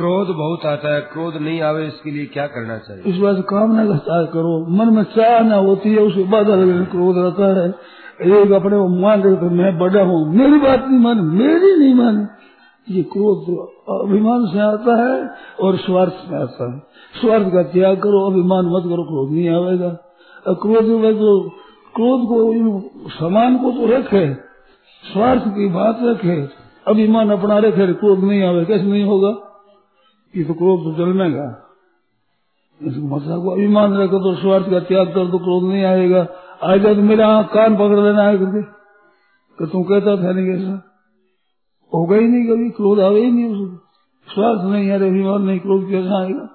क्रोध बहुत आता है, क्रोध नहीं आवे इसके लिए क्या करना चाहिए? इस बात कामना का त्याग करो। मन में चाह ना होती है उसके बाद अलग क्रोध रहता है। एक अपने मान रहे तो मैं बड़ा हूँ। मेरी बात नहीं मान, मेरी नहीं मान। ये क्रोध अभिमान से आता है और स्वार्थ से आता है। स्वार्थ का त्याग करो, अभिमान मत करो, क्रोध नहीं आवेगा। क्रोध में तो क्रोध को समान को तो रखे। स्वार्थ की बात रखे। अभिमान अपना रखे, क्रोध नहीं आवे, कैसे नहीं होगा? तो क्रोध तो जलमेगा मसा को अभिमान रखो तो स्वार्थ का त्याग कर तो क्रोध नहीं आएगा। आएगा तो मेरा कान पकड़ लेना है करके। कर तुम कहता था नहीं कैसा होगा ही नहीं कभी, क्रोध आवे ही नहीं उसको। स्वार्थ नहीं है अभिमान नहीं, क्रोध कैसा आएगा?